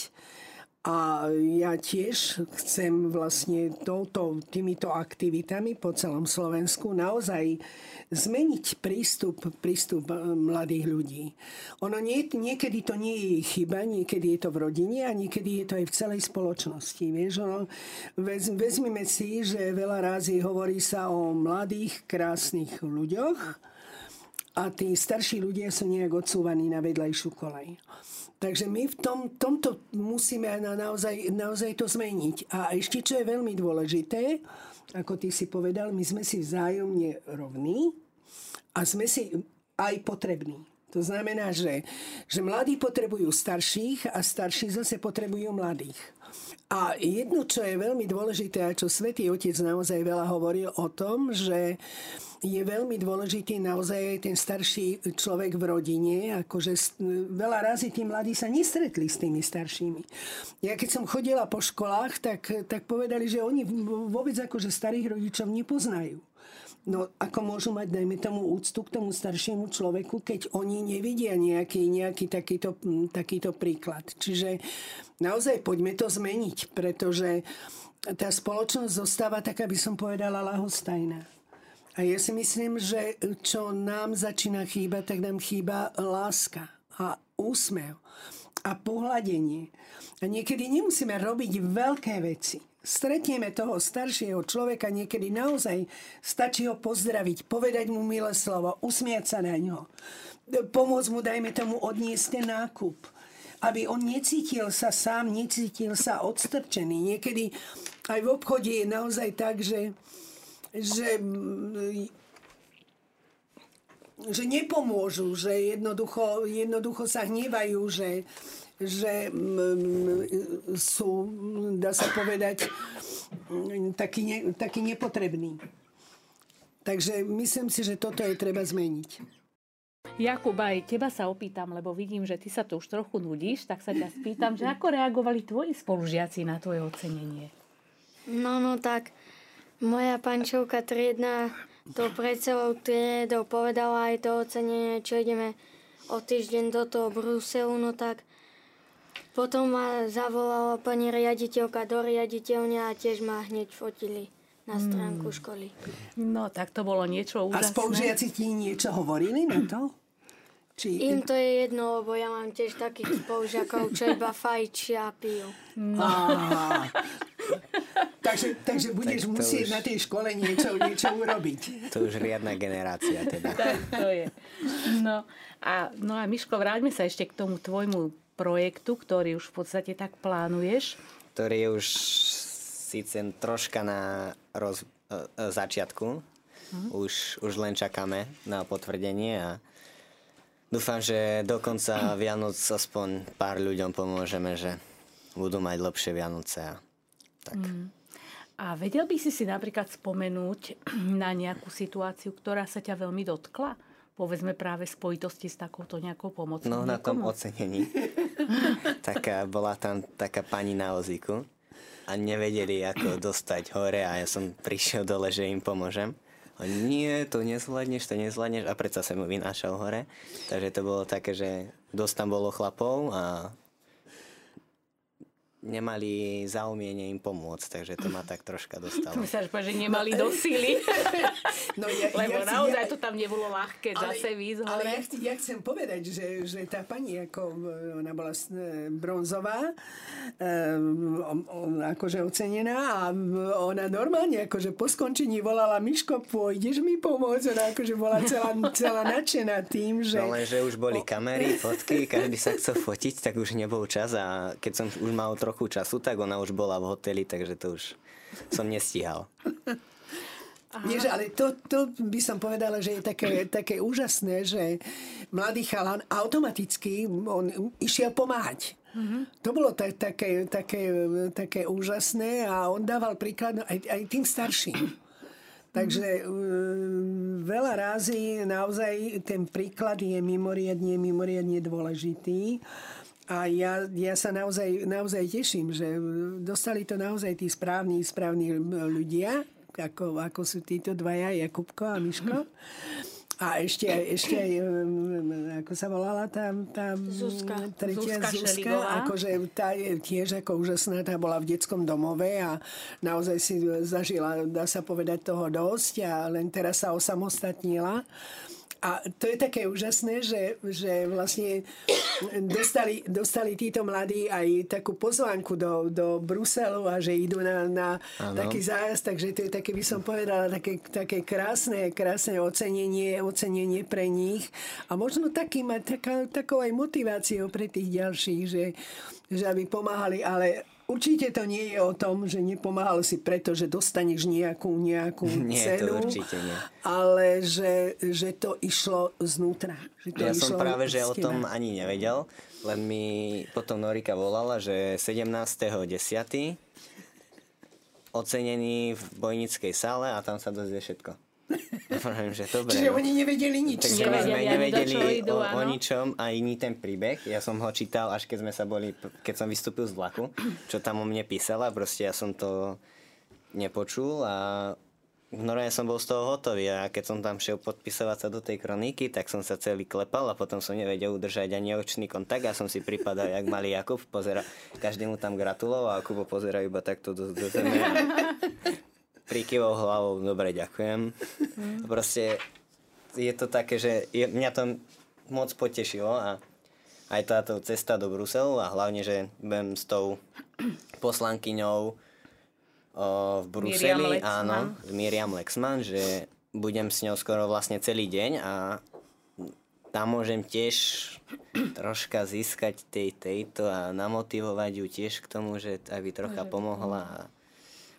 a ja tiež chcem vlastne touto, týmito aktivitami po celom Slovensku naozaj zmeniť prístup, prístup e, mladých ľudí. Ono nie, niekedy to nie je chyba, niekedy je to v rodine a niekedy je to aj v celej spoločnosti. Vieš, ono, vez, vezmime si, že veľa razy hovorí sa o mladých, krásnych ľuďoch a tí starší ľudia sú nejak odsúvaní na vedľajšiu kolej. Takže my v tom, tomto musíme naozaj, naozaj to zmeniť. A ešte, čo je veľmi dôležité, ako ty si povedal, my sme si vzájomne rovní a sme si aj potrební. To znamená, že, že mladí potrebujú starších a starší zase potrebujú mladých. A jedno, čo je veľmi dôležité a čo Svetý Otec naozaj veľa hovoril o tom, že je veľmi dôležitý naozaj aj ten starší človek v rodine, akože veľa razy tí mladí sa nestretli s tými staršími. Ja keď som chodila po školách, tak, tak povedali, že oni vôbec akože starých rodičov nepoznajú. No ako môžu mať, dajme tomu, úctu k tomu staršiemu človeku, keď oni nevidia nejaký, nejaký takýto, takýto príklad. Čiže naozaj poďme to zmeniť, pretože tá spoločnosť zostáva taká, by som povedala, lahostajná. A ja si myslím, že čo nám začína chýbať, tak nám chýba láska a úsmev a pohľadenie. A niekedy nemusíme robiť veľké veci. Stretneme toho staršieho človeka, niekedy naozaj. Stačí ho pozdraviť, povedať mu milé slovo, usmiať sa na ňo, pomôcť mu, dajme tomu, odniesť ten nákup. Aby on necítil sa sám, necítil sa odstrčený. Niekedy aj v obchode je naozaj tak, že že že nepomôžu, že jednoducho, jednoducho sa hnevajú, že, že sú, dá sa povedať, taký, ne, taký nepotrebný. Takže myslím si, že toto je treba zmeniť. Jakub, aj teba sa opýtam, lebo vidím, že ty sa tu už trochu nudíš, tak sa ťa spýtam, že ako reagovali tvoji spolužiaci na tvoje ocenenie? No, no tak moja pančovka triedna to pred celou triedou povedala aj to ocenenie, čo ideme o týždeň do toho Bruselu, no tak potom ma zavolala pani riaditeľka do riaditeľne a tiež ma hneď fotili na stránku hmm. školy. No, tak to bolo niečo úžasné. A spolužiaci ti niečo hovorili na to? Či... Im to je jedno, lebo ja mám tiež takých spolužiakov, čo iba fajčia a pijú. No. takže, takže budeš tak musieť už... na tej škole niečo, niečo urobiť. To už riadna generácia teda. Tak to je. No a, no a Miško, vráťme sa ešte k tomu tvojmu projektu, ktorý už v podstate tak plánuješ. Ktorý je už síce troška na roz, e, e, začiatku. Hm. Už, už len čakáme na potvrdenie a Dúfam, že do konca Vianoc aspoň pár ľuďom pomôžeme, že budú mať lepšie Vianoce. A, tak. Mm. a vedel by si si napríklad spomenúť na nejakú situáciu, ktorá sa ťa veľmi dotkla? Povedzme práve spojitosti s takouto nejakou pomocou. No na tom ocenení. taká, bola tam taká pani na vozíku a nevedeli, ako dostať hore a ja som prišiel dole, že im pomôžem. A nie, to nezvládneš, to nezvládneš a predsa sa mu vynášal hore. Takže to bolo také, že dosť tam bolo chlapov a nemali zaumienie im pomôcť, takže to ma tak troška dostalo. Myslím, že nemali do síly. No, ja, Lebo ja, naozaj ja, to tam nebolo ľahké ale, zase výjsť ale ja, ja chcem povedať, že, že tá pani, ako e, ona bola e, bronzová, um, um, akože ocenená a ona normálne akože po skončení volala Miško, pôjdeš mi pomôcť? Ona akože bola celá, celá nadšená tým, že... No lenže už boli kamery, fotky, každý sa chcel fotiť, tak už nebol čas a keď som už mal trochu času, tak ona už bola v hoteli, takže to už som nestíhal. Vieš, ale to, to by som povedala, že je také, také úžasné, že mladý chalan automaticky on išiel pomáhať. Mm-hmm. To bolo ta, také, také, také úžasné a on dával príklad aj, aj tým starším. Takže um, veľa rázy naozaj ten príklad je mimoriadne, mimoriadne dôležitý. A ja, ja sa naozaj, naozaj teším, že dostali to naozaj tí správni, správni ľudia, ako, ako sú títo dvaja, Jakubko a Miško. A ešte, ešte aj, um, ako sa volala tá, tá Zuzka. tretia Zuzka Zuzka, Šeligová. akože tá je tiež ako úžasná, tá bola v detskom domove a naozaj si zažila, dá sa povedať, toho dosť a len teraz sa osamostatnila. A to je také úžasné, že, že vlastne dostali, dostali títo mladí aj takú pozvánku do, do Bruselu a že idú na, na taký zájazd, takže to je také, by som povedala, také, také krásne, krásne ocenenie, ocenenie pre nich. A možno taký mať taká, takou aj motiváciou pre tých ďalších, že, že aby pomáhali, ale Určite to nie je o tom, že nepomáhal si preto, že dostaneš nejakú, nejakú Nie, to cenu, určite nie. ale že, že to išlo znútra. Že to Ja išlo som práve, že o tom ani nevedel, len mi potom Norika volala, že 17.10. ocenený v bojnickej sále a tam sa dozvie všetko. Vravím, že dobre. Čiže no. oni nevedeli nič. Takže Nevedeli sme nevedeli idú, o, o ničom a iný ten príbeh. Ja som ho čítal, až keď sme sa boli, keď som vystúpil z vlaku, čo tam o mne písala. Proste ja som to nepočul a normálne som bol z toho hotový a keď som tam šiel podpisovať sa do tej kroniky, tak som sa celý klepal a potom som nevedel udržať ani očný kontakt a som si pripadal, jak malý Jakub, pozera, každý mu tam gratuloval a Kubo pozera iba takto do, do zeme a prikyvol hlavou, dobre, ďakujem. Proste je to také, že je, mňa to moc potešilo a aj táto cesta do Bruselu a hlavne, že budem s tou poslankyňou o, v Bruseli, Miriam áno, s Miriam Lexman, že budem s ňou skoro vlastne celý deň a tam môžem tiež troška získať tej, tejto a namotivovať ju tiež k tomu, že aby trocha pomohla a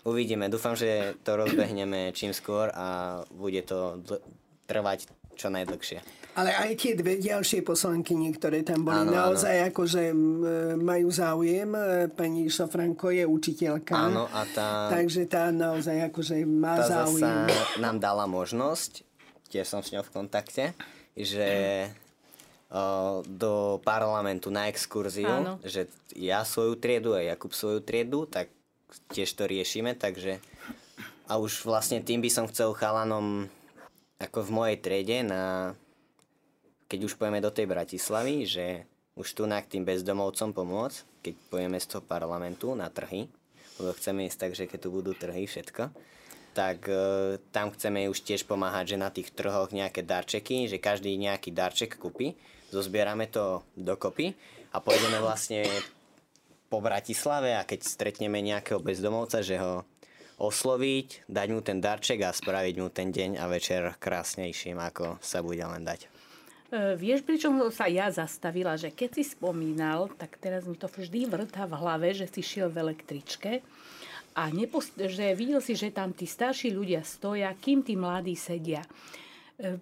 uvidíme. Dúfam, že to rozbehneme čím skôr a bude to dl- trvať čo najdlhšie. Ale aj tie dve ďalšie poslankyne, ktoré tam boli, Áno, áno. naozaj akože m, majú záujem. E, Pani Šofranko je učiteľka. Áno, a tá- Takže tá naozaj akože má Tá záujem. nám dala možnosť, tiež som s ňou v kontakte, že o, do parlamentu na exkurziu, Áno. že ja svoju triedu a Jakub svoju triedu, tak tiež to riešime, takže a už vlastne tým by som chcel chalanom ako v mojej triede na keď už pojeme do tej Bratislavy, že už tu k tým bezdomovcom pomôcť, keď pojeme z toho parlamentu na trhy, lebo chceme ísť tak, že keď tu budú trhy, všetko, tak e, tam chceme už tiež pomáhať, že na tých trhoch nejaké darčeky, že každý nejaký darček kúpi, zozbierame to dokopy a pôjdeme vlastne po Bratislave a keď stretneme nejakého bezdomovca, že ho osloviť, dať mu ten darček a spraviť mu ten deň a večer krásnejším, ako sa bude len dať. E, Vieš, pričom sa ja zastavila, že keď si spomínal, tak teraz mi to vždy vrtá v hlave, že si šiel v električke a nepost- že videl si, že tam tí starší ľudia stoja, kým tí mladí sedia. E,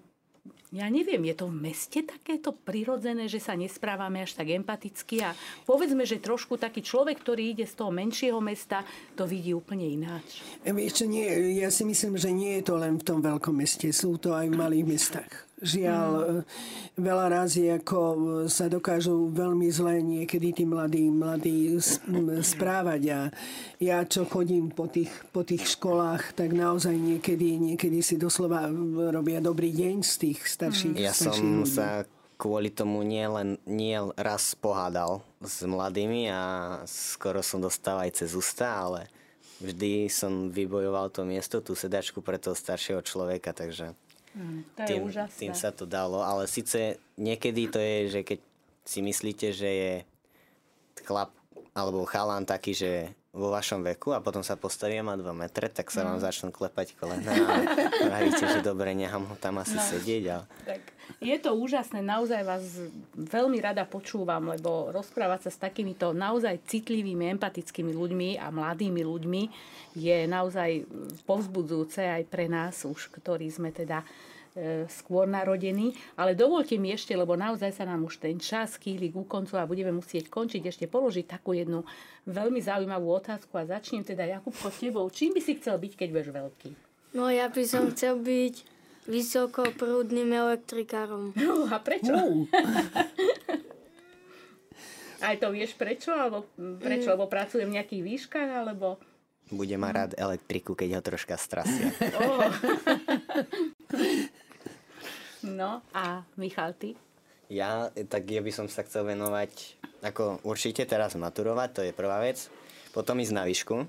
Ja neviem, je to v meste takéto prirodzené, že sa nesprávame až tak empaticky a povedzme, že trošku taký človek, ktorý ide z toho menšieho mesta, to vidí úplne ináč. Čo, nie, ja si myslím, že nie je to len v tom veľkom meste, sú to aj v malých mestách. Žiaľ, mm. veľa razy ako sa dokážu veľmi zle niekedy tí mladí, mladí správať a ja čo chodím po tých, po tých školách, tak naozaj niekedy, niekedy si doslova robia dobrý deň z tých starších, Ja starších som ľudí. sa kvôli tomu nie len nie raz pohádal s mladými a skoro som dostal aj cez ústa, ale vždy som vybojoval to miesto, tú sedačku pre toho staršieho človeka, takže mm, to je tým, úžasné. tým sa to dalo. Ale síce niekedy to je, že keď si myslíte, že je chlap alebo chalán taký, že vo vašom veku a potom sa postavia má 2 metre, tak sa vám mm. začnú klepať kolena a pravíte, že dobre, nechám ho tam asi no. sedieť. Ale... Tak. Je to úžasné, naozaj vás veľmi rada počúvam, lebo rozprávať sa s takýmito naozaj citlivými, empatickými ľuďmi a mladými ľuďmi je naozaj povzbudzujúce aj pre nás už, ktorí sme teda skôr narodení. Ale dovolte mi ešte, lebo naozaj sa nám už ten čas kýli ku koncu a budeme musieť končiť, ešte položiť takú jednu veľmi zaujímavú otázku a začnem teda Jakubko tebou. Čím by si chcel byť, keď budeš veľký? No ja by som chcel byť vysokoprúdnym elektrikárom. No a prečo? Uh. Aj to vieš prečo? Alebo prečo? Lebo pracujem v nejakých výškach? Alebo... Bude ma rád elektriku, keď ho troška strasia. Oh. No a Michal, ty? Ja, tak ja by som sa chcel venovať, ako určite teraz maturovať, to je prvá vec. Potom ísť na výšku,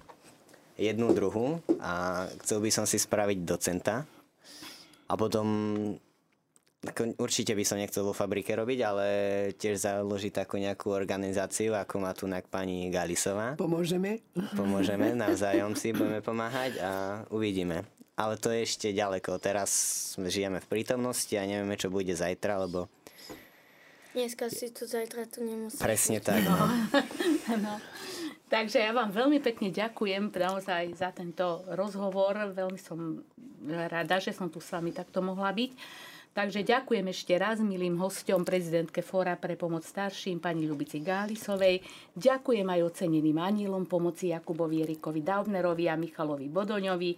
jednu, druhú a chcel by som si spraviť docenta. A potom ako, určite by som nechcel vo fabrike robiť, ale tiež založiť takú nejakú organizáciu, ako má tu pani Galisová. Pomôžeme? Pomôžeme, navzájom si budeme pomáhať a uvidíme ale to je ešte ďaleko. Teraz žijeme v prítomnosti a nevieme, čo bude zajtra, lebo... Dneska si tu, zajtra tu nemusíš. Presne tak. No. no. Takže ja vám veľmi pekne ďakujem naozaj za tento rozhovor. Veľmi som rada, že som tu s vami takto mohla byť. Takže ďakujem ešte raz milým hostom prezidentke Fóra pre pomoc starším pani Ľubici Gálisovej. Ďakujem aj oceneným anielom pomoci Jakubovi Erikovi Daubnerovi a Michalovi Bodoňovi.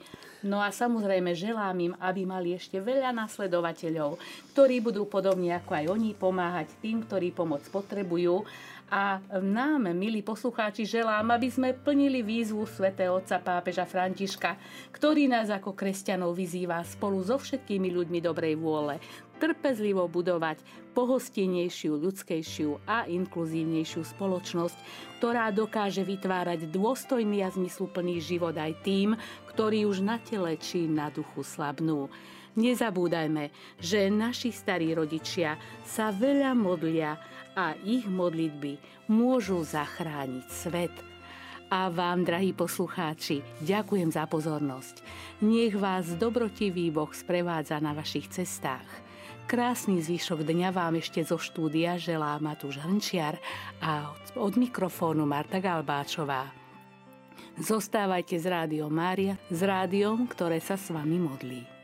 No a samozrejme želám im, aby mali ešte veľa nasledovateľov, ktorí budú podobne ako aj oni pomáhať tým, ktorí pomoc potrebujú a nám, milí poslucháči, želám, aby sme plnili výzvu svätého otca pápeža Františka, ktorý nás ako kresťanov vyzýva spolu so všetkými ľuďmi dobrej vôle trpezlivo budovať pohostinejšiu, ľudskejšiu a inkluzívnejšiu spoločnosť, ktorá dokáže vytvárať dôstojný a zmysluplný život aj tým, ktorí už na tele či na duchu slabnú. Nezabúdajme, že naši starí rodičia sa veľa modlia a ich modlitby môžu zachrániť svet. A vám, drahí poslucháči, ďakujem za pozornosť. Nech vás dobrotivý Boh sprevádza na vašich cestách. Krásny zvyšok dňa vám ešte zo štúdia želá Matúš Hrnčiar a od mikrofónu Marta Galbáčová. Zostávajte s Rádiom Mária, s rádiom, ktoré sa s vami modlí.